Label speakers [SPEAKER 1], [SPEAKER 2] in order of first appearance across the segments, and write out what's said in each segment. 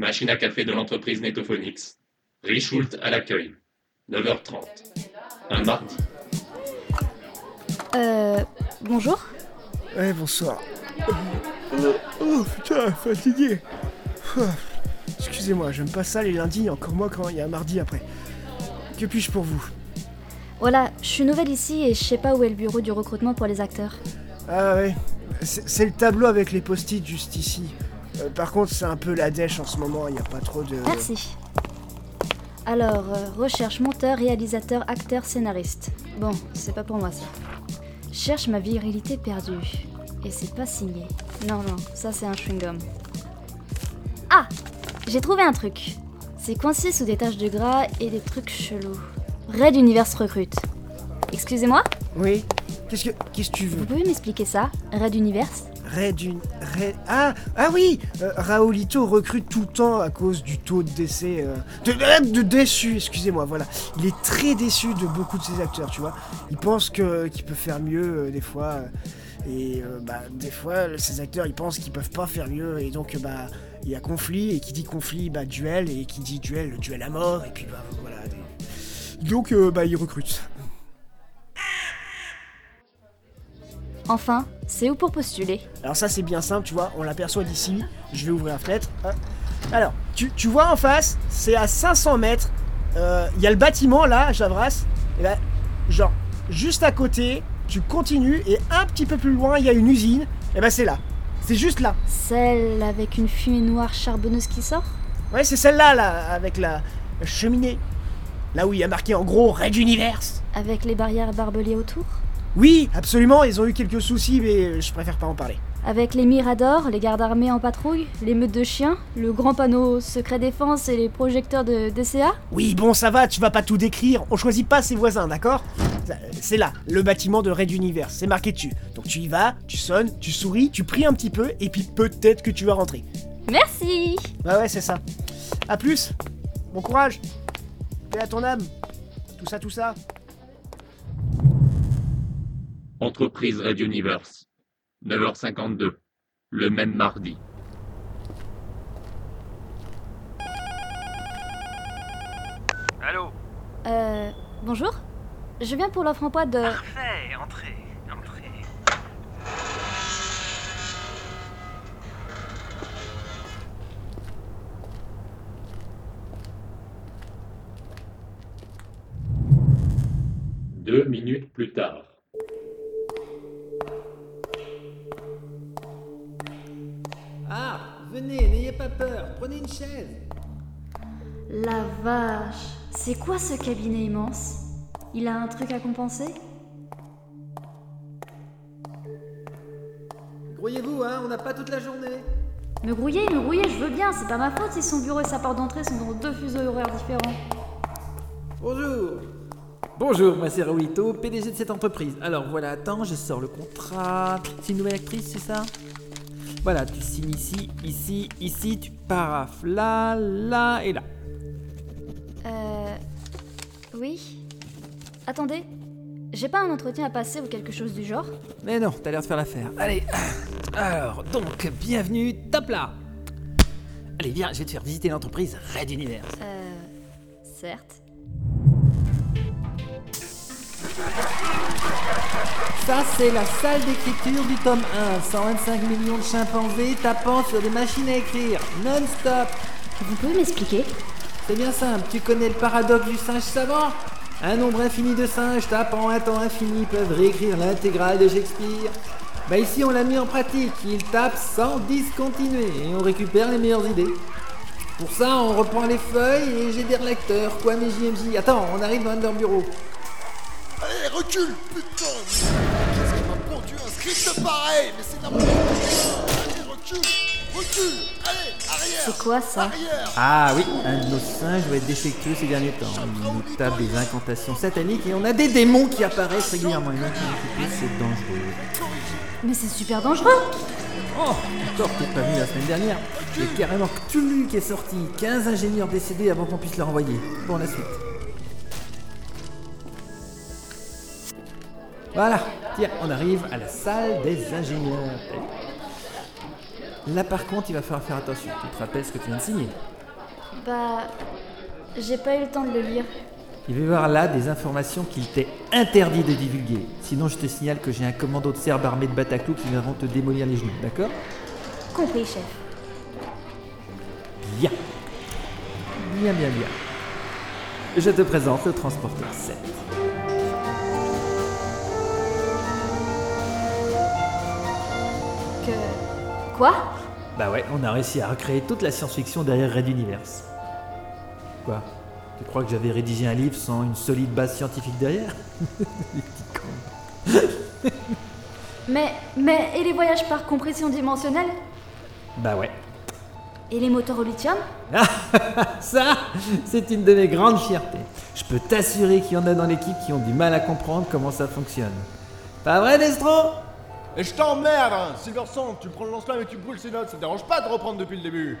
[SPEAKER 1] Machine à café de l'entreprise Netophonix. Richult à l'accueil. 9h30. Un mardi.
[SPEAKER 2] Euh. Bonjour
[SPEAKER 3] Ouais, bonsoir. Oh, oh, putain, fatigué. Oh, Excusez-moi, j'aime pas ça les lundis, encore moins quand il y a un mardi après. Que puis-je pour vous?
[SPEAKER 2] Voilà, je suis nouvelle ici et je sais pas où est le bureau du recrutement pour les acteurs.
[SPEAKER 3] Ah ouais, c'est c'est le tableau avec les post-it juste ici. Euh, par contre, c'est un peu la dèche en ce moment, il n'y a pas trop de...
[SPEAKER 2] Merci. Alors, euh, recherche monteur, réalisateur, acteur, scénariste. Bon, c'est pas pour moi ça. Cherche ma virilité perdue. Et c'est pas signé. Non, non, ça c'est un chewing-gum. Ah J'ai trouvé un truc. C'est coincé sous des taches de gras et des trucs chelous. Red Universe recrute. Excusez-moi?
[SPEAKER 3] Oui Qu'est-ce que qu'est-ce que tu
[SPEAKER 2] Vous
[SPEAKER 3] veux
[SPEAKER 2] pouvez m'expliquer ça? Red Universe?
[SPEAKER 3] Ah Ah oui euh, Raoulito recrute tout le temps à cause du taux de décès... euh, De, de déçu, excusez-moi, voilà. Il est très déçu de beaucoup de ses acteurs, tu vois. Il pense qu'il peut faire mieux euh, des fois. euh, et euh, bah, des fois, ces acteurs, ils pensent qu'ils peuvent pas faire mieux. Et donc, euh, bah, il y a conflit. Et qui dit conflit, bah, duel. Et qui dit duel, duel à mort. Et puis, bah, voilà. Donc, euh, bah, il recrute.
[SPEAKER 2] Enfin, c'est où pour postuler
[SPEAKER 3] Alors ça c'est bien simple, tu vois, on l'aperçoit d'ici. Je vais ouvrir la fenêtre. Hop. Alors, tu, tu vois en face, c'est à 500 mètres. Euh, Il y a le bâtiment là, Javras. Et là, genre, juste à côté, tu continues et un petit peu plus loin, il y a une usine. Et ben c'est là. C'est juste là.
[SPEAKER 2] Celle avec une fumée noire charbonneuse qui sort
[SPEAKER 3] Ouais, c'est celle-là, là, avec la, la cheminée. Là où il y a marqué en gros Red Universe.
[SPEAKER 2] Avec les barrières barbelées autour
[SPEAKER 3] Oui, absolument, ils ont eu quelques soucis, mais je préfère pas en parler.
[SPEAKER 2] Avec les miradors, les gardes armés en patrouille, les meutes de chiens, le grand panneau secret défense et les projecteurs de DCA
[SPEAKER 3] Oui, bon, ça va, tu vas pas tout décrire. On choisit pas ses voisins, d'accord? C'est là, le bâtiment de Red Universe, c'est marqué dessus. Donc tu y vas, tu sonnes, tu souris, tu pries un petit peu, et puis peut-être que tu vas rentrer.
[SPEAKER 2] Merci
[SPEAKER 3] Bah ouais, c'est ça. A plus Bon courage Paix à ton âme Tout ça, tout ça
[SPEAKER 1] Entreprise Red Universe. 9h52. Le même mardi.
[SPEAKER 4] Allô?
[SPEAKER 2] Euh. Bonjour Je viens pour l'offre emploi de.
[SPEAKER 4] Parfait, entrez, entrez.
[SPEAKER 1] Deux minutes plus tard.
[SPEAKER 5] Venez, n'ayez pas peur, prenez une chaise.
[SPEAKER 2] La vache C'est quoi ce cabinet immense? Il a un truc à compenser?
[SPEAKER 5] Grouillez-vous, hein, on n'a pas toute la journée.
[SPEAKER 2] Me grouiller, me grouiller, je veux bien, c'est pas ma faute si son bureau et sa porte d'entrée sont dans deux fuseaux horaires différents.
[SPEAKER 5] Bonjour. Bonjour, moi c'est Raoulito, PDG de cette entreprise. Alors voilà, attends, je sors le contrat. C'est une nouvelle actrice, c'est ça? Voilà, tu signes ici, ici, ici, tu parafes là, là et là.
[SPEAKER 2] Euh. Oui Attendez, j'ai pas un entretien à passer ou quelque chose du genre
[SPEAKER 5] Mais non, t'as l'air de faire l'affaire. Allez, alors, donc, bienvenue, tape là Allez, viens, je vais te faire visiter l'entreprise Red Universe.
[SPEAKER 2] Euh. Certes.
[SPEAKER 5] Ça, c'est la salle d'écriture du tome 1. 125 millions de chimpanzés tapant sur des machines à écrire, non-stop.
[SPEAKER 2] Vous pouvez m'expliquer?
[SPEAKER 5] C'est bien simple, tu connais le paradoxe du singe savant? Un nombre infini de singes tapant un temps infini peuvent réécrire l'intégrale de Shakespeare. Bah ici on l'a mis en pratique, ils tapent sans discontinuer et on récupère les meilleures idées. Pour ça on reprend les feuilles et j'ai des lecteurs, quoi mes JMJ. Attends, on arrive dans leur bureau.
[SPEAKER 6] Allez, recule, putain pareil Mais c'est n'importe quoi Allez, recule Recule Allez, arrière
[SPEAKER 2] C'est quoi ça
[SPEAKER 6] Arrière
[SPEAKER 5] Ah oui, un de nos singes doit être défectueux ces derniers temps. Il nous tape des incantations sataniques et on a des démons qui apparaissent régulièrement. C'est dangereux.
[SPEAKER 2] Mais c'est super dangereux
[SPEAKER 5] Oh, encore t'es pas venu la semaine dernière. Il y a carrément Cthulhu qui est sorti. 15 ingénieurs décédés avant qu'on puisse les renvoyer. Bon, la suite. Voilà, on arrive à la salle des ingénieurs. Là par contre, il va falloir faire attention. Tu te rappelles ce que tu viens de signer
[SPEAKER 2] Bah. J'ai pas eu le temps de le lire.
[SPEAKER 5] Il va y avoir là des informations qu'il t'est interdit de divulguer. Sinon, je te signale que j'ai un commando de Serbes armés de Bataclou qui viendront te démolir les genoux, d'accord?
[SPEAKER 2] Compris, chef.
[SPEAKER 5] Bien. Bien, bien, bien. Je te présente le transporteur 7.
[SPEAKER 2] Quoi?
[SPEAKER 5] Bah ouais, on a réussi à recréer toute la science-fiction derrière Red Universe. Quoi? Tu crois que j'avais rédigé un livre sans une solide base scientifique derrière? Les petits cons.
[SPEAKER 2] Mais. Mais. Et les voyages par compression dimensionnelle?
[SPEAKER 5] Bah ouais.
[SPEAKER 2] Et les moteurs au lithium?
[SPEAKER 5] Ça, c'est une de mes grandes fiertés. Je peux t'assurer qu'il y en a dans l'équipe qui ont du mal à comprendre comment ça fonctionne. Pas vrai, Destro?
[SPEAKER 6] Et je t'emmerde hein. Silverson, tu prends le lance-flamme et tu brûles ses notes, ça te dérange pas de reprendre depuis le début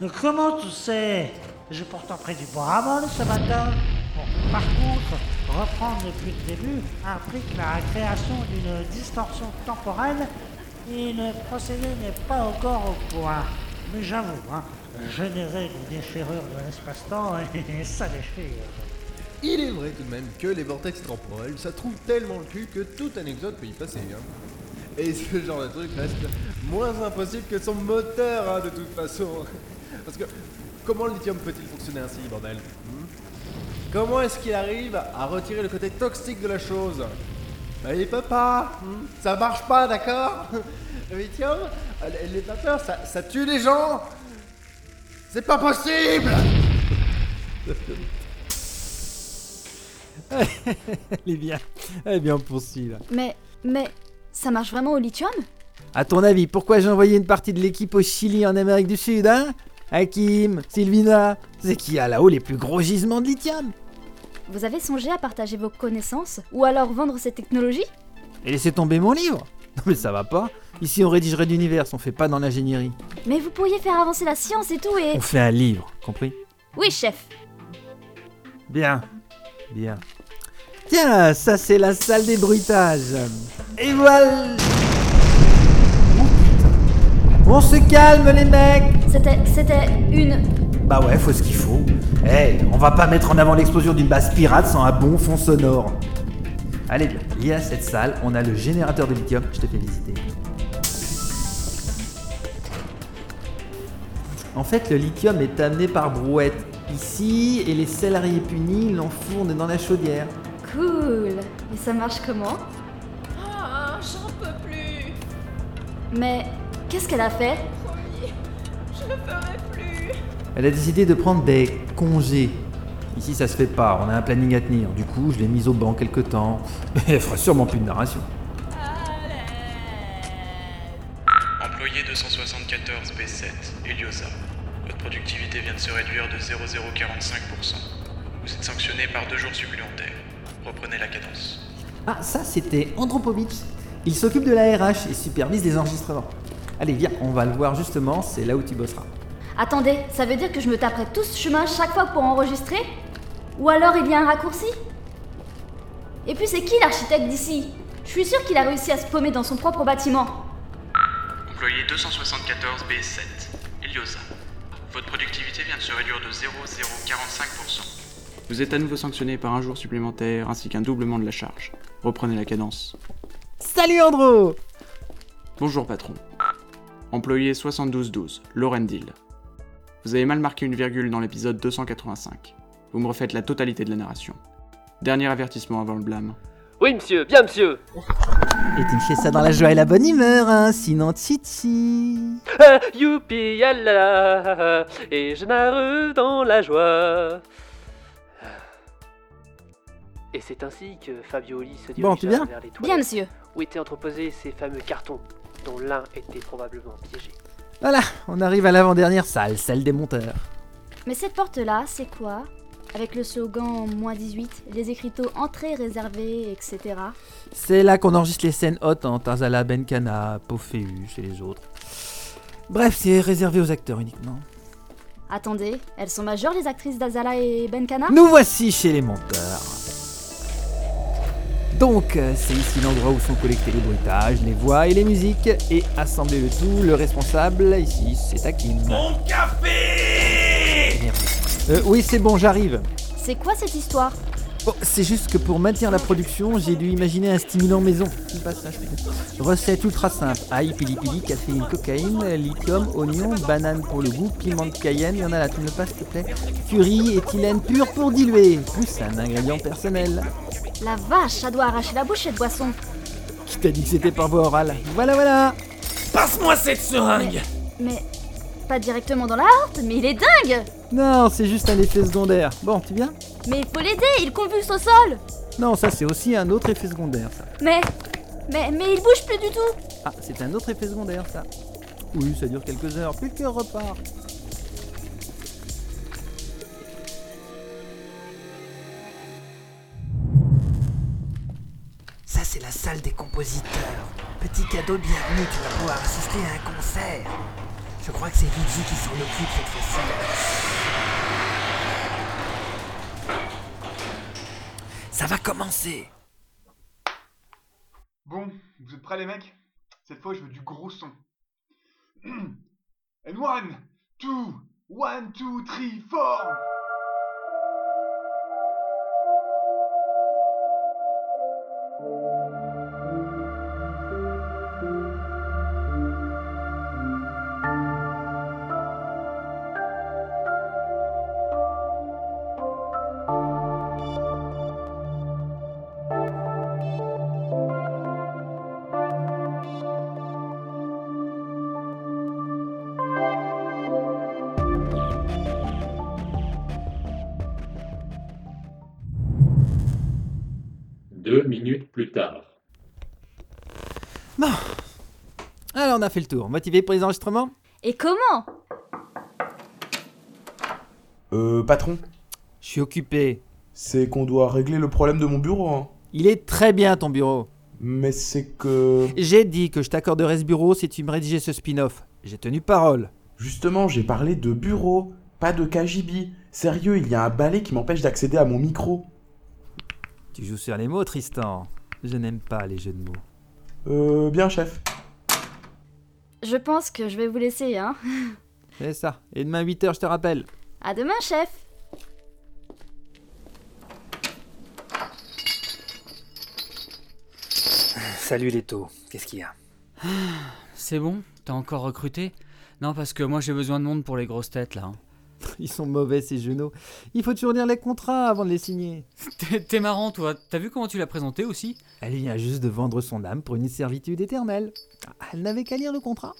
[SPEAKER 7] Mais comment tu sais? J'ai pourtant pris du Boramol ce matin. Bon, par contre, reprendre depuis le début implique la création d'une distorsion temporelle et le procédé n'est pas encore au point. Mais j'avoue, hein, générer une déchirure de l'espace-temps, ça déchire.
[SPEAKER 6] Il est vrai tout de même que les vortex temporels, ça trouve tellement le cul que toute anecdote peut y passer. Hein. Et ce genre de truc reste moins impossible que son moteur, hein, de toute façon. Parce que comment le lithium peut-il fonctionner ainsi, bordel hmm? Comment est-ce qu'il arrive à retirer le côté toxique de la chose? Bah il peut pas hmm? Ça marche pas, d'accord? Le lithium, les vapeurs, ça, ça tue les gens C'est pas possible
[SPEAKER 5] Elle est bien. Elle est bien poursuivie là.
[SPEAKER 2] Mais. Mais. Ça marche vraiment au lithium?
[SPEAKER 5] À ton avis, pourquoi j'ai envoyé une partie de l'équipe au Chili en Amérique du Sud, hein? Hakim, Sylvina, c'est qui a là-haut les plus gros gisements de lithium?
[SPEAKER 2] Vous avez songé à partager vos connaissances Ou alors vendre ces technologies?
[SPEAKER 5] Et laissez tomber mon livre Non mais ça va pas. Ici on rédigerait d'univers, on fait pas dans l'ingénierie.
[SPEAKER 2] Mais vous pourriez faire avancer la science et tout et.
[SPEAKER 5] On fait un livre, compris?
[SPEAKER 2] Oui, chef
[SPEAKER 5] Bien, bien. Tiens, ça c'est la salle des bruitages. Et voilà Oh On se calme les mecs
[SPEAKER 2] C'était. C'était une.
[SPEAKER 5] Bah ouais, faut ce qu'il faut. Eh, on va pas mettre en avant l'explosion d'une base pirate sans un bon fond sonore. Allez bien, lié à cette salle, on a le générateur de lithium, je te fais visiter. En fait, le lithium est amené par brouette ici et les salariés punis l'enfournent dans la chaudière.
[SPEAKER 2] Cool Et ça marche comment
[SPEAKER 8] Ah, j'en peux plus.
[SPEAKER 2] Mais. Qu'est-ce qu'elle a fait
[SPEAKER 8] Je ne ferai plus.
[SPEAKER 5] Elle a décidé de prendre des congés. Ici, ça se fait pas, on a un planning à tenir. Du coup, je l'ai mise au banc quelque temps. Elle fera sûrement plus de narration.
[SPEAKER 9] Employé 274 B7, Eliosa. Votre productivité vient de se réduire de 0,045%. Vous êtes sanctionné par deux jours supplémentaires. Reprenez la cadence.
[SPEAKER 5] Ah, ça, c'était Andropovitch. Il s'occupe de la RH et supervise les enregistrements. Allez, viens, on va le voir justement, c'est là où tu bosseras.
[SPEAKER 2] Attendez, ça veut dire que je me taperai tout ce chemin chaque fois pour enregistrer? Ou alors il y a un raccourci? Et puis c'est qui l'architecte d'ici? Je suis sûre qu'il a réussi à se paumer dans son propre bâtiment.
[SPEAKER 9] Employé 274 B7, Eliosa. Votre productivité vient de se réduire de 0,045%. Vous êtes à nouveau sanctionné par un jour supplémentaire ainsi qu'un doublement de la charge. Reprenez la cadence.
[SPEAKER 5] Salut Andro
[SPEAKER 9] Bonjour patron. Employé 7212, Laurendil. Vous avez mal marqué une virgule dans l'épisode 285. Vous me refaites la totalité de la narration. Dernier avertissement avant le blâme.
[SPEAKER 10] Oui, monsieur, bien, monsieur.
[SPEAKER 5] Et tu fais ça dans la joie et la bonne humeur, hein, sinon titi.
[SPEAKER 10] Ah, youpi, yalla, et je narre dans la joie. Et c'est ainsi que Fabioli se dirigea
[SPEAKER 5] Bon, tu viens
[SPEAKER 10] vers les toilettes
[SPEAKER 2] Bien, monsieur.
[SPEAKER 10] où étaient entreposés ces fameux cartons, dont l'un était probablement piégé.
[SPEAKER 5] Voilà, on arrive à l'avant-dernière salle, celle des monteurs.
[SPEAKER 2] Mais cette porte-là, c'est quoi? Avec le slogan moins 18, les écriteaux entrée réservée, etc.
[SPEAKER 5] C'est là qu'on enregistre les scènes hautes en Tarzala, Benkana, Pophéus et les autres. Bref, c'est réservé aux acteurs uniquement.
[SPEAKER 2] Attendez, elles sont majeures les actrices d'Azala et Benkana
[SPEAKER 5] Nous voici chez les monteurs. Donc, euh, c'est ici l'endroit où sont collectés les bruitages, les voix et les musiques. Et assembler le tout, le responsable, ici, c'est Akin.
[SPEAKER 11] Mon café
[SPEAKER 5] Euh, oui, c'est bon, j'arrive.
[SPEAKER 2] C'est quoi cette histoire?
[SPEAKER 5] Oh, c'est juste que pour maintenir la production, j'ai dû imaginer un stimulant maison. Tu me passes ça, je te prie. Recette ultra simple. Ail, pili pili, caféine, cocaïne, lithium, oignon, banane pour le goût, piment de cayenne, il y en a là, tu me le passes s'il te plaît. Curry, éthylène pur pour diluer, plus un ingrédient personnel.
[SPEAKER 2] La vache, ça doit arracher la bouche cette boisson.
[SPEAKER 5] Qui t'a dit que c'était par voie orale Voilà, voilà
[SPEAKER 11] Passe-moi cette seringue
[SPEAKER 2] Mais pas directement dans la horte, mais il est dingue
[SPEAKER 5] Non, c'est juste un effet secondaire. Bon, tu viens?
[SPEAKER 2] Mais il faut l'aider, il convulse au sol
[SPEAKER 5] Non, ça c'est aussi un autre effet secondaire, ça.
[SPEAKER 2] Mais. Mais, mais il bouge plus du tout
[SPEAKER 5] Ah, c'est un autre effet secondaire, ça. Oui, ça dure quelques heures, puis le cœur repart.
[SPEAKER 7] Ça, c'est la salle des compositeurs. Petit cadeau de bienvenue, tu vas pouvoir assister à un concert. Je crois que c'est Luigi qui s'en occupe cette fois-ci. Ça va commencer.
[SPEAKER 12] Bon, vous êtes prêts les mecs? Cette fois je veux du gros son. And one, two, one, two, three, four
[SPEAKER 5] on a fait le tour. Motivé pour les enregistrements?
[SPEAKER 2] Et comment?
[SPEAKER 13] Euh, patron,
[SPEAKER 5] Je suis occupé.
[SPEAKER 13] c'est qu'on doit régler le problème de mon bureau. hein.
[SPEAKER 5] Il est très bien ton bureau.
[SPEAKER 13] Mais c'est que...
[SPEAKER 5] J'ai dit que je t'accorderais ce bureau si tu me rédigeais ce spin-off. J'ai tenu parole.
[SPEAKER 13] Justement, j'ai parlé de bureau, pas de KGB. Sérieux, il y a un balai qui m'empêche d'accéder à mon micro.
[SPEAKER 5] Tu joues sur les mots, Tristan. Je n'aime pas les jeux de mots.
[SPEAKER 13] Euh, bien chef.
[SPEAKER 2] Je pense que je vais vous laisser, hein.
[SPEAKER 5] C'est ça. Et demain 8h, je te rappelle.
[SPEAKER 2] À demain, chef
[SPEAKER 14] Salut Leto, qu'est-ce qu'il y a?
[SPEAKER 15] C'est bon? T'as encore recruté? Non, parce que moi j'ai besoin de monde pour les grosses têtes là. hein.
[SPEAKER 5] Ils sont mauvais ces genoux. Il faut toujours lire les contrats avant de les signer.
[SPEAKER 15] T'es marrant toi, t'as vu comment tu l'as présenté aussi?
[SPEAKER 5] Elle vient juste de vendre son âme pour une servitude éternelle. Elle n'avait qu'à lire le contrat.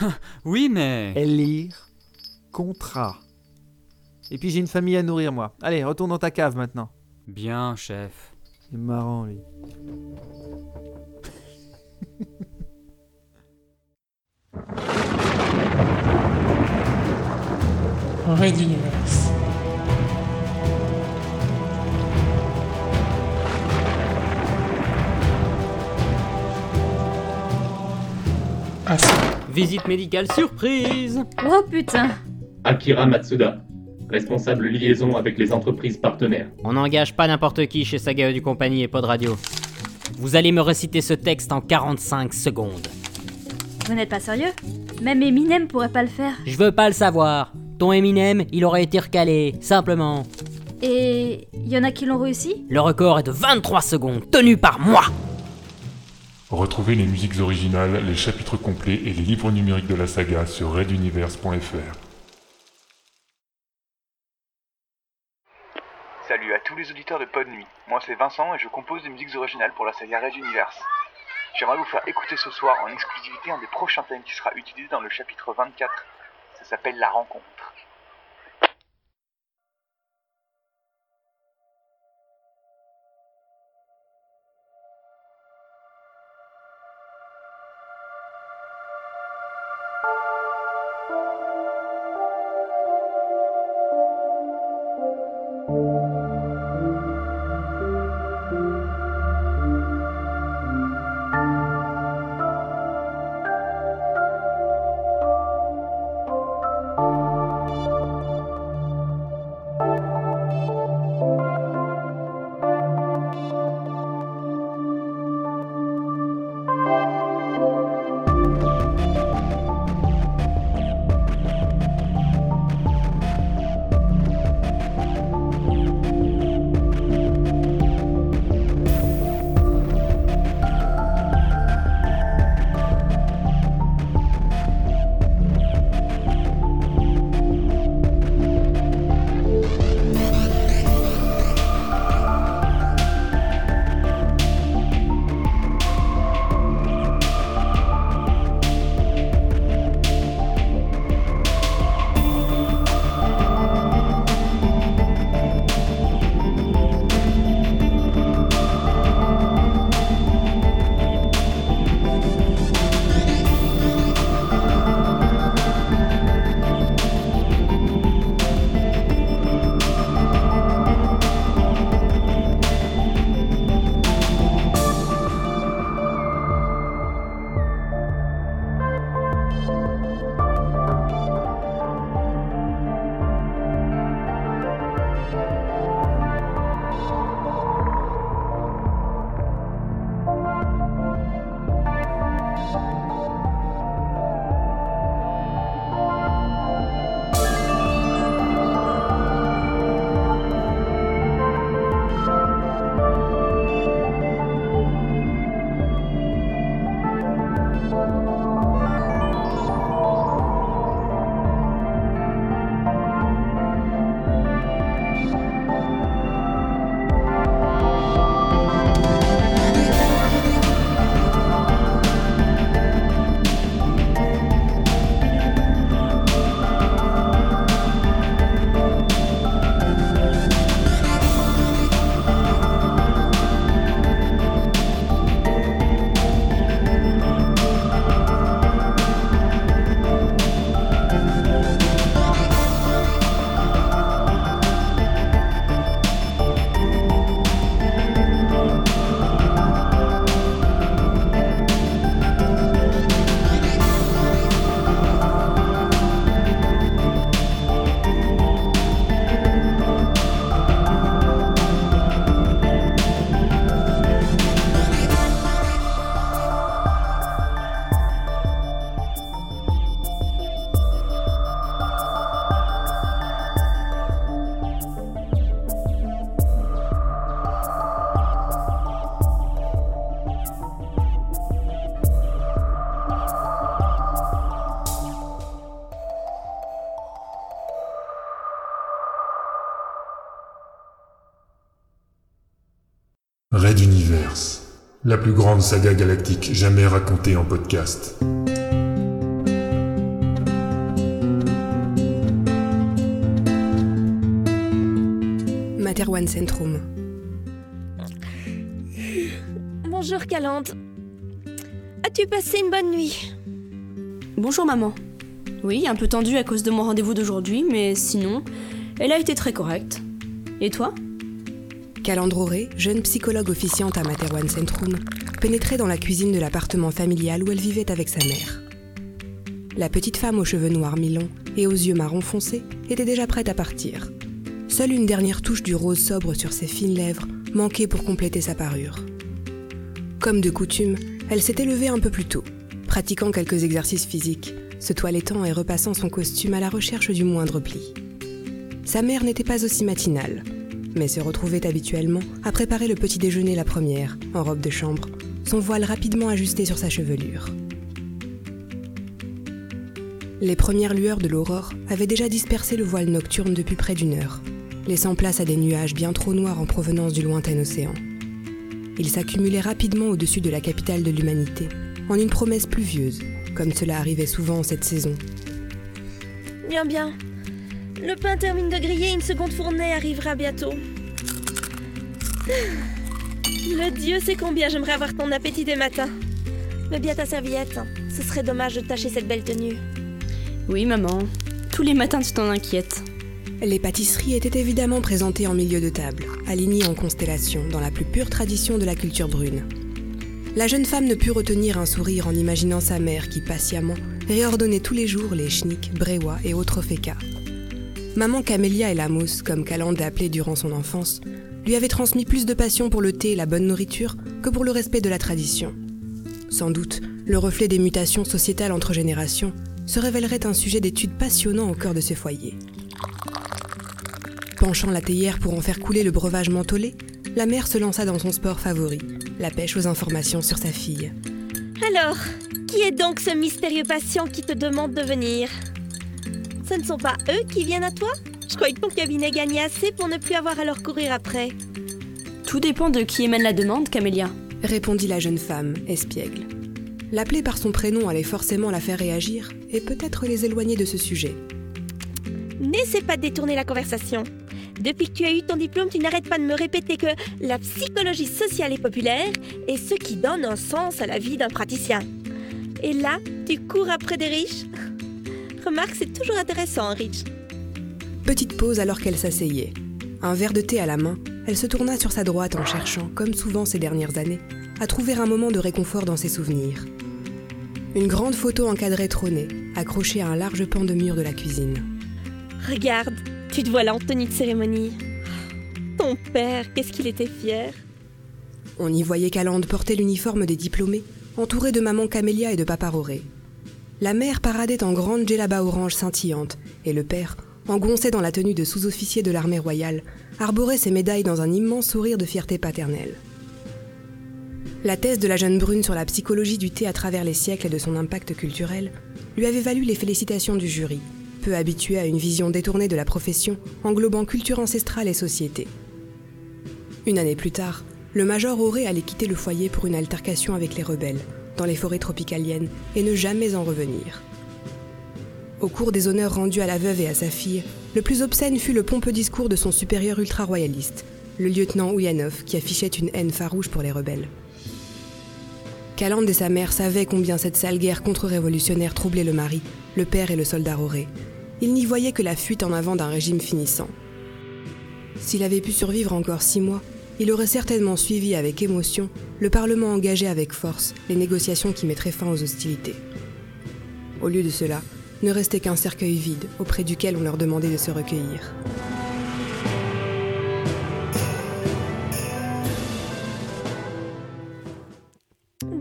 [SPEAKER 15] Oui, mais.
[SPEAKER 5] Elle lire contrat. Et puis j'ai une famille à nourrir moi. Allez, retourne dans ta cave maintenant.
[SPEAKER 15] Bien, chef.
[SPEAKER 5] Il est marrant lui.
[SPEAKER 16] Red Universe. Ah.
[SPEAKER 10] Visite médicale surprise
[SPEAKER 2] Oh putain
[SPEAKER 1] Akira Matsuda, responsable liaison avec les entreprises partenaires.
[SPEAKER 10] On n'engage pas n'importe qui chez Saga du compagnie et pas de radio. Vous allez me reciter ce texte en 45 secondes.
[SPEAKER 2] Vous n'êtes pas sérieux? Même Eminem pourrait pas le faire.
[SPEAKER 10] Je veux pas le savoir. Ton Eminem, il aurait été recalé, simplement.
[SPEAKER 2] Et y en a qui l'ont réussi?
[SPEAKER 10] Le record est de 23 secondes, tenu par moi
[SPEAKER 17] Retrouvez les musiques originales, les chapitres complets et les livres numériques de la saga sur reduniverse.fr.
[SPEAKER 18] Salut à tous les auditeurs de Pod Nuit. Moi c'est Vincent et je compose des musiques originales pour la saga Red Universe. J'aimerais vous faire écouter ce soir en exclusivité un des prochains thèmes qui sera utilisé dans le chapitre 24. Ça s'appelle La rencontre.
[SPEAKER 17] La plus grande saga galactique jamais racontée en podcast.
[SPEAKER 19] Materwan Centrum.
[SPEAKER 20] Bonjour Calante. As-tu passé une bonne nuit?
[SPEAKER 19] Bonjour maman. Oui, un peu tendue à cause de mon rendez-vous d'aujourd'hui, mais sinon, elle a été très correcte. Et toi? Calandroré, jeune psychologue officiante à Materwan Centrum, pénétrait dans la cuisine de l'appartement familial où elle vivait avec sa mère. La petite femme aux cheveux noirs mi-longs et aux yeux marron foncé était déjà prête à partir. Seule une dernière touche du rose sobre sur ses fines lèvres manquait pour compléter sa parure. Comme de coutume, elle s'était levée un peu plus tôt, pratiquant quelques exercices physiques, se toilettant et repassant son costume à la recherche du moindre pli. Sa mère n'était pas aussi matinale, mais se retrouvait habituellement à préparer le petit déjeuner la première, en robe de chambre, son voile rapidement ajusté sur sa chevelure. Les premières lueurs de l'aurore avaient déjà dispersé le voile nocturne depuis près d'une heure, laissant place à des nuages bien trop noirs en provenance du lointain océan. Ils s'accumulaient rapidement au-dessus de la capitale de l'humanité, en une promesse pluvieuse, comme cela arrivait souvent en cette saison.
[SPEAKER 20] Bien, bien. Le pain termine de griller, une seconde fournée arrivera bientôt. Le Dieu sait combien j'aimerais avoir ton appétit des matins. Mets bien ta serviette. Ce serait dommage de tâcher cette belle tenue.
[SPEAKER 19] Oui, maman. Tous les matins, tu t'en inquiètes. Les pâtisseries étaient évidemment présentées en milieu de table, alignées en constellation, dans la plus pure tradition de la culture brune. La jeune femme ne put retenir un sourire en imaginant sa mère qui, patiemment, réordonnait tous les jours les schnicks, bréois et autres fécas. Maman Camélia et comme Calande appelée durant son enfance, lui avaient transmis plus de passion pour le thé et la bonne nourriture que pour le respect de la tradition. Sans doute, le reflet des mutations sociétales entre générations se révélerait un sujet d'étude passionnant au cœur de ce foyer. Penchant la théière pour en faire couler le breuvage mentholé, la mère se lança dans son sport favori, la pêche aux informations sur sa fille.
[SPEAKER 20] Alors, qui est donc ce mystérieux patient qui te demande de venir? Ce ne sont pas eux qui viennent à toi? Je croyais que ton cabinet gagnait assez pour ne plus avoir à leur courir après.
[SPEAKER 19] Tout dépend de qui émène la demande, Camélia, répondit la jeune femme, espiègle. L'appeler par son prénom allait forcément la faire réagir et peut-être les éloigner de ce sujet.
[SPEAKER 20] N'essaie pas de détourner la conversation. Depuis que tu as eu ton diplôme, tu n'arrêtes pas de me répéter que la psychologie sociale et populaire est ce qui donne un sens à la vie d'un praticien. Et là, tu cours après des riches? Remarque, c'est toujours intéressant, Rich.
[SPEAKER 19] Petite pause alors qu'elle s'asseyait. Un verre de thé à la main, elle se tourna sur sa droite en cherchant, comme souvent ces dernières années, à trouver un moment de réconfort dans ses souvenirs. Une grande photo encadrée trônait, accrochée à un large pan de mur de la cuisine.
[SPEAKER 20] Regarde, tu te vois là en tenue de cérémonie. Ton père, qu'est-ce qu'il était fier.
[SPEAKER 19] On y voyait Calande porter l'uniforme des diplômés, entouré de maman Camélia et de papa Roré. La mère paradait en grande djellaba orange scintillante, et le père, engoncé dans la tenue de sous-officier de l'armée royale, arborait ses médailles dans un immense sourire de fierté paternelle. La thèse de la jeune brune sur la psychologie du thé à travers les siècles et de son impact culturel lui avait valu les félicitations du jury, peu habitué à une vision détournée de la profession englobant culture ancestrale et société. Une année plus tard, le major Auré allait quitter le foyer pour une altercation avec les rebelles, dans les forêts tropicaliennes, et ne jamais en revenir. Au cours des honneurs rendus à la veuve et à sa fille, le plus obscène fut le pompeux discours de son supérieur ultra-royaliste, le lieutenant Ouyanov, qui affichait une haine farouche pour les rebelles. Calande et sa mère savaient combien cette sale guerre contre-révolutionnaire troublait le mari, le père et le soldat Roré. Ils n'y voyaient que la fuite en avant d'un régime finissant. S'il avait pu survivre encore six mois, il aurait certainement suivi avec émotion le Parlement engagé avec force les négociations qui mettraient fin aux hostilités. Au lieu de cela, ne restait qu'un cercueil vide auprès duquel on leur demandait de se recueillir.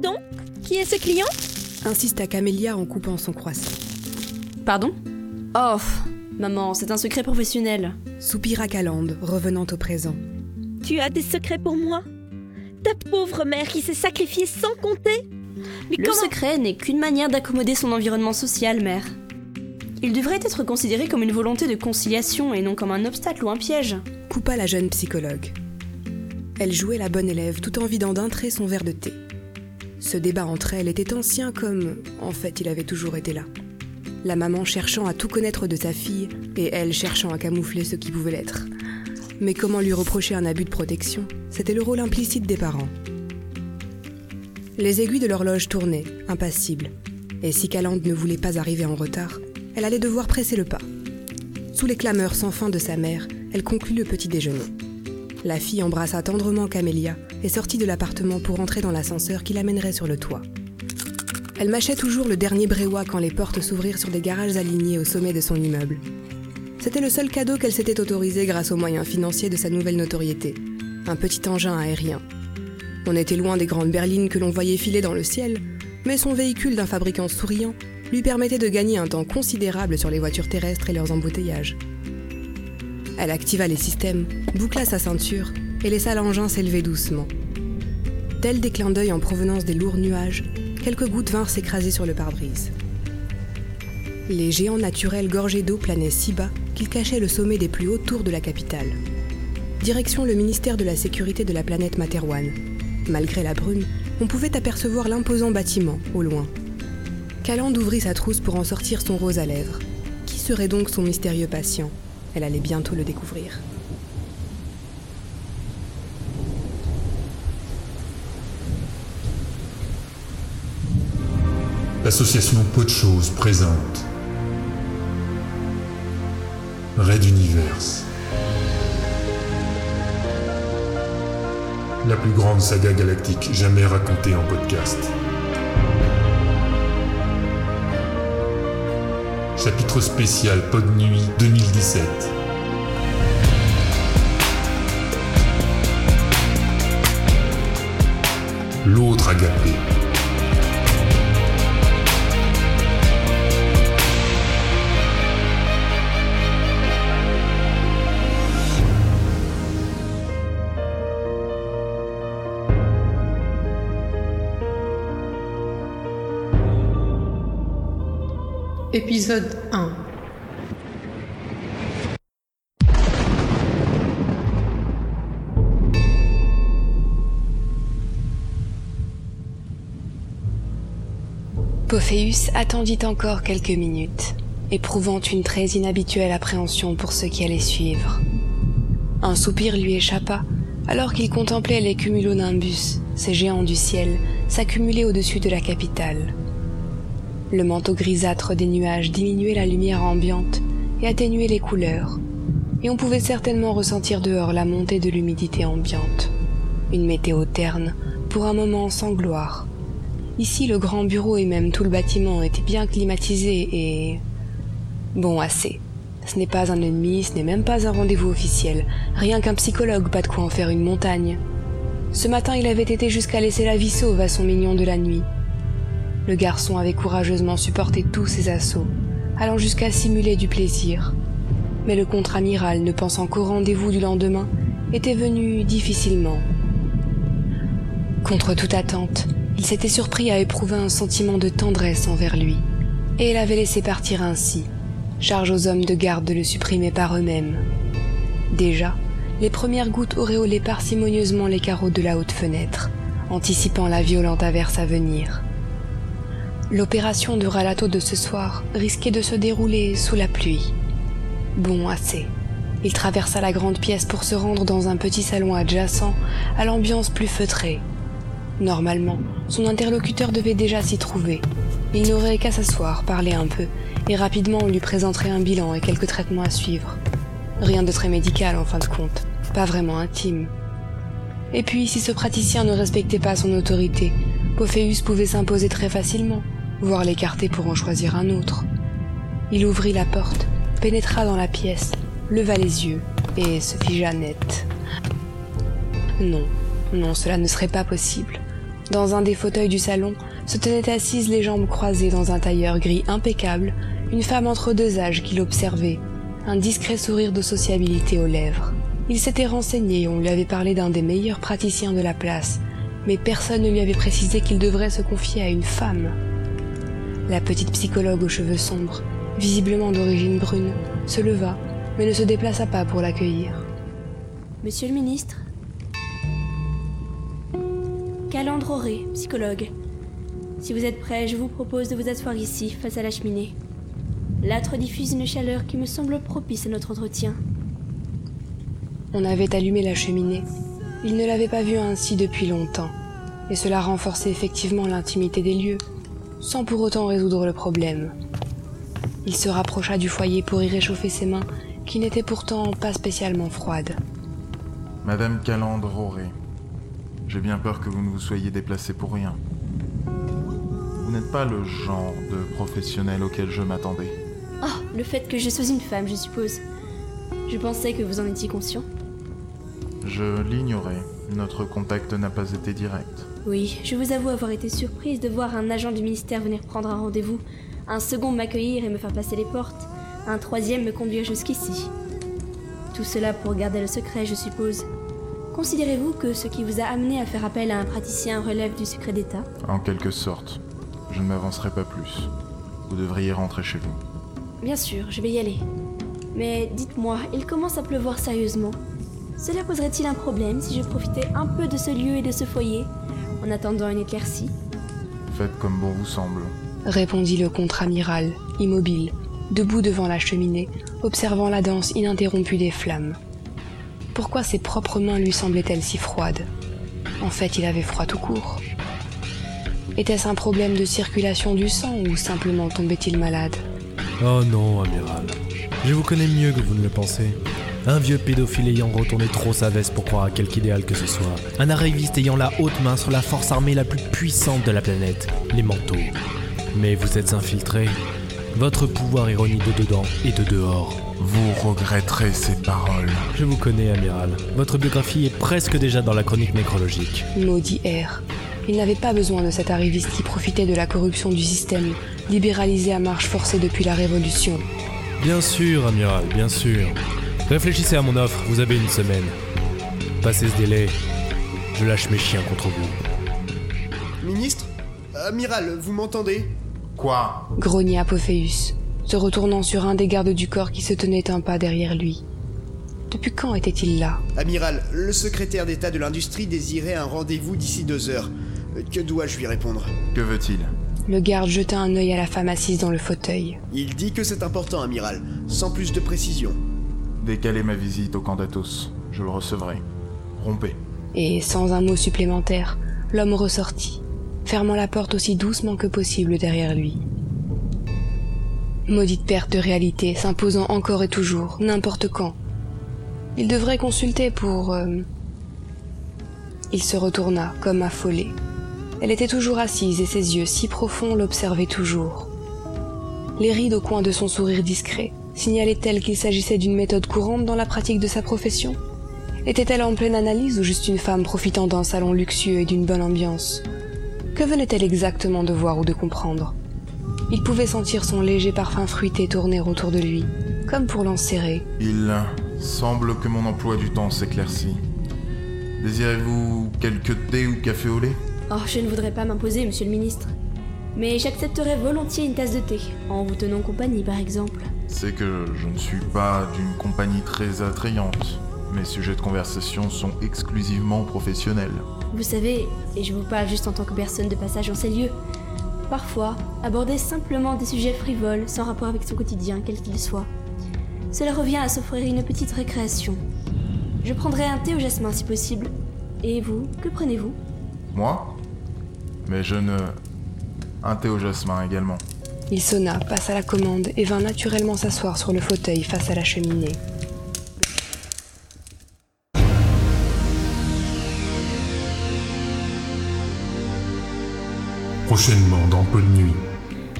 [SPEAKER 20] Donc, qui est ce client?
[SPEAKER 19] Insiste à Camélia en coupant son croissant. Pardon? Oh, maman, c'est un secret professionnel. Soupira Calande, revenant au présent.
[SPEAKER 20] Tu as des secrets pour moi? Ta pauvre mère qui s'est sacrifiée sans compter?
[SPEAKER 19] Mais Le secret n'est qu'une manière d'accommoder son environnement social, mère. Il devrait être considéré comme une volonté de conciliation et non comme un obstacle ou un piège. Coupa la jeune psychologue. Elle jouait la bonne élève tout en vidant d'un trait son verre de thé. Ce débat entre elles était ancien comme, en fait, il avait toujours été là. La maman cherchant à tout connaître de sa fille et elle cherchant à camoufler ce qui pouvait l'être. Mais comment lui reprocher un abus de protection? C'était le rôle implicite des parents. Les aiguilles de l'horloge tournaient, impassibles. Et si Calande ne voulait pas arriver en retard, elle allait devoir presser le pas. Sous les clameurs sans fin de sa mère, elle conclut le petit déjeuner. La fille embrassa tendrement Camélia et sortit de l'appartement pour entrer dans l'ascenseur qui l'amènerait sur le toit. Elle mâchait toujours le dernier bréois quand les portes s'ouvrirent sur des garages alignés au sommet de son immeuble. C'était le seul cadeau qu'elle s'était autorisé grâce aux moyens financiers de sa nouvelle notoriété. Un petit engin aérien. On était loin des grandes berlines que l'on voyait filer dans le ciel, mais son véhicule d'un fabricant souriant lui permettait de gagner un temps considérable sur les voitures terrestres et leurs embouteillages. Elle activa les systèmes, boucla sa ceinture et laissa l'engin s'élever doucement. Tels des clins d'œil en provenance des lourds nuages, quelques gouttes vinrent s'écraser sur le pare-brise. Les géants naturels gorgés d'eau planaient si bas qu'ils cachaient le sommet des plus hautes tours de la capitale. Direction le ministère de la Sécurité de la planète Materwan. Malgré la brume, on pouvait apercevoir l'imposant bâtiment, au loin. Calande ouvrit sa trousse pour en sortir son rose à lèvres. Qui serait donc son mystérieux patient? Elle allait bientôt le découvrir.
[SPEAKER 17] L'association Pot de Choses présente Red Universe. La plus grande saga galactique jamais racontée en podcast. Chapitre spécial Pod Nuit 2017. L'autre agapé.
[SPEAKER 21] Épisode 1
[SPEAKER 19] Pophéus attendit encore quelques minutes, éprouvant une très inhabituelle appréhension pour ce qui allait suivre. Un soupir lui échappa alors qu'il contemplait les cumulonimbus, ces géants du ciel, s'accumuler au-dessus de la capitale. Le manteau grisâtre des nuages diminuait la lumière ambiante et atténuait les couleurs, et on pouvait certainement ressentir dehors la montée de l'humidité ambiante. Une météo terne, pour un moment sans gloire. Ici, le grand bureau et même tout le bâtiment étaient bien climatisés et... Bon, assez. Ce n'est pas un ennemi, ce n'est même pas un rendez-vous officiel. Rien qu'un psychologue, pas de quoi en faire une montagne. Ce matin, il avait été jusqu'à laisser la vie sauve à son mignon de la nuit. Le garçon avait courageusement supporté tous ces assauts, allant jusqu'à simuler du plaisir. Mais le contre-amiral, ne pensant qu'au rendez-vous du lendemain, était venu difficilement. Contre toute attente, il s'était surpris à éprouver un sentiment de tendresse envers lui, et il avait laissé partir ainsi, charge aux hommes de garde de le supprimer par eux-mêmes. Déjà, les premières gouttes auréolaient parcimonieusement les carreaux de la haute fenêtre, anticipant la violente averse à venir. L'opération de Ralato de ce soir risquait de se dérouler sous la pluie. Bon, assez. Il traversa la grande pièce pour se rendre dans un petit salon adjacent à l'ambiance plus feutrée. Normalement, son interlocuteur devait déjà s'y trouver. Il n'aurait qu'à s'asseoir, parler un peu, et rapidement on lui présenterait un bilan et quelques traitements à suivre. Rien de très médical en fin de compte, pas vraiment intime. Et puis, si ce praticien ne respectait pas son autorité, Pophéus pouvait s'imposer très facilement voire l'écarter pour en choisir un autre. Il ouvrit la porte, pénétra dans la pièce, leva les yeux et se figea net. Non, non, cela ne serait pas possible. Dans un des fauteuils du salon se tenait assise les jambes croisées dans un tailleur gris impeccable, une femme entre deux âges qui l'observait, un discret sourire de sociabilité aux lèvres. Il s'était renseigné, on lui avait parlé d'un des meilleurs praticiens de la place, mais personne ne lui avait précisé qu'il devrait se confier à une femme. La petite psychologue aux cheveux sombres, visiblement d'origine brune, se leva, mais ne se déplaça pas pour l'accueillir.
[SPEAKER 2] Monsieur le ministre
[SPEAKER 8] Calandre Auré, psychologue. Si vous êtes prêt, je vous propose de vous asseoir ici, face à la cheminée. L'âtre diffuse une chaleur qui me semble propice à notre entretien.
[SPEAKER 19] On avait allumé la cheminée. Il ne l'avait pas vue ainsi depuis longtemps, et cela renforçait effectivement l'intimité des lieux, sans pour autant résoudre le problème. Il se rapprocha du foyer pour y réchauffer ses mains, qui n'étaient pourtant pas spécialement froides.
[SPEAKER 22] Madame Calandre Auré, j'ai bien peur que vous ne vous soyez déplacée pour rien. Vous n'êtes pas le genre de professionnel auquel je m'attendais.
[SPEAKER 8] Oh, le fait que je sois une femme, je suppose. Je pensais que vous en étiez conscient.
[SPEAKER 22] Je l'ignorais. Notre contact n'a pas été direct.
[SPEAKER 8] Oui, je vous avoue avoir été surprise de voir un agent du ministère venir prendre un rendez-vous, un second m'accueillir et me faire passer les portes, un troisième me conduire jusqu'ici. Tout cela pour garder le secret, je suppose. Considérez-vous que ce qui vous a amené à faire appel à un praticien relève du secret d'État?
[SPEAKER 22] En quelque sorte. Je ne m'avancerai pas plus. Vous devriez rentrer chez vous.
[SPEAKER 8] Bien sûr, je vais y aller. Mais dites-moi, il commence à pleuvoir sérieusement. Cela poserait-il un problème si je profitais un peu de ce lieu et de ce foyer, en attendant une éclaircie
[SPEAKER 22] Faites comme bon vous semble.
[SPEAKER 19] Répondit le contre-amiral, immobile, debout devant la cheminée, observant la danse ininterrompue des flammes. Pourquoi ses propres mains lui semblaient-elles si froides? En fait, il avait froid tout court. Était-ce un problème de circulation du sang ou simplement tombait-il malade?
[SPEAKER 23] Oh non, amiral. Je vous connais mieux que vous ne le pensez. Un vieux pédophile ayant retourné trop sa veste pour croire à quelque idéal que ce soit. Un arriviste ayant la haute main sur la force armée la plus puissante de la planète, les manteaux. Mais vous êtes infiltré. Votre pouvoir ironie de dedans et de dehors.
[SPEAKER 22] Vous regretterez ces paroles.
[SPEAKER 23] Je vous connais, amiral. Votre biographie est presque déjà dans la chronique nécrologique.
[SPEAKER 19] Maudit R. Il n'avait pas besoin de cet arriviste qui profitait de la corruption du système, libéralisé à marche forcée depuis la Révolution.
[SPEAKER 23] Bien sûr, amiral, bien sûr. Réfléchissez à mon offre, vous avez une semaine. Passez ce délai, je lâche mes chiens contre vous.
[SPEAKER 3] Ministre Amiral, vous m'entendez?
[SPEAKER 22] Quoi?
[SPEAKER 19] Grogna Apophéus, se retournant sur un des gardes du corps qui se tenait un pas derrière lui. Depuis quand était-il là?
[SPEAKER 3] Amiral, le secrétaire d'État de l'industrie désirait un rendez-vous d'ici deux heures. Que dois-je lui répondre?
[SPEAKER 22] Que veut-il?
[SPEAKER 19] Le garde jeta un œil à la femme assise dans le fauteuil.
[SPEAKER 3] Il dit que c'est important, amiral, sans plus de précision.
[SPEAKER 22] Décalez ma visite au camp. Je le recevrai. Rompez.
[SPEAKER 19] Et sans un mot supplémentaire, l'homme ressortit, fermant la porte aussi doucement que possible derrière lui. Maudite perte de réalité s'imposant encore et toujours, n'importe quand. Il devrait consulter pour... euh, Il se retourna, comme affolé. Elle était toujours assise et ses yeux si profonds l'observaient toujours. Les rides au coin de son sourire discret signalaient-elles qu'il s'agissait d'une méthode courante dans la pratique de sa profession? Était-elle en pleine analyse ou juste une femme profitant d'un salon luxueux et d'une bonne ambiance? Que venait-elle exactement de voir ou de comprendre? Il pouvait sentir son léger parfum fruité tourner autour de lui, comme pour l'enserrer.
[SPEAKER 22] Il semble que mon emploi du temps s'éclaircit. Désirez-vous quelques thé ou café au lait?
[SPEAKER 8] Oh, je ne voudrais pas m'imposer, monsieur le ministre. Mais j'accepterais volontiers une tasse de thé, en vous tenant compagnie par exemple.
[SPEAKER 22] C'est que je ne suis pas d'une compagnie très attrayante. Mes sujets de conversation sont exclusivement professionnels.
[SPEAKER 8] Vous savez, et je vous parle juste en tant que personne de passage en ces lieux, parfois, aborder simplement des sujets frivoles, sans rapport avec son quotidien, quel qu'il soit, cela revient à s'offrir une petite récréation. Je prendrai un thé au jasmin si possible. Et vous, que prenez-vous?
[SPEAKER 22] Moi? Mais je ne... Un thé au jasmin également.
[SPEAKER 19] Il sonna, passa la commande et vint naturellement s'asseoir sur le fauteuil face à la cheminée.
[SPEAKER 17] Prochainement dans Peu de Nuit.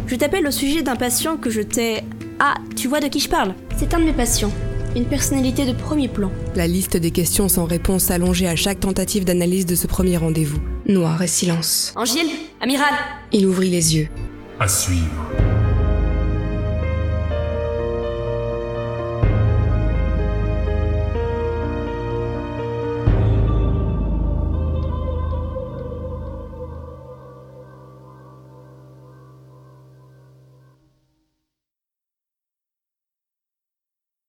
[SPEAKER 8] Je t'appelle au sujet d'un patient que je t'ai... Ah, tu vois de qui je parle? C'est un de mes patients. Une personnalité de premier plan.
[SPEAKER 19] La liste des questions sans réponse s'allongeait à chaque tentative d'analyse de ce premier rendez-vous. Noir et silence.
[SPEAKER 8] Angile Amiral
[SPEAKER 19] Il ouvrit les yeux.
[SPEAKER 17] À suivre.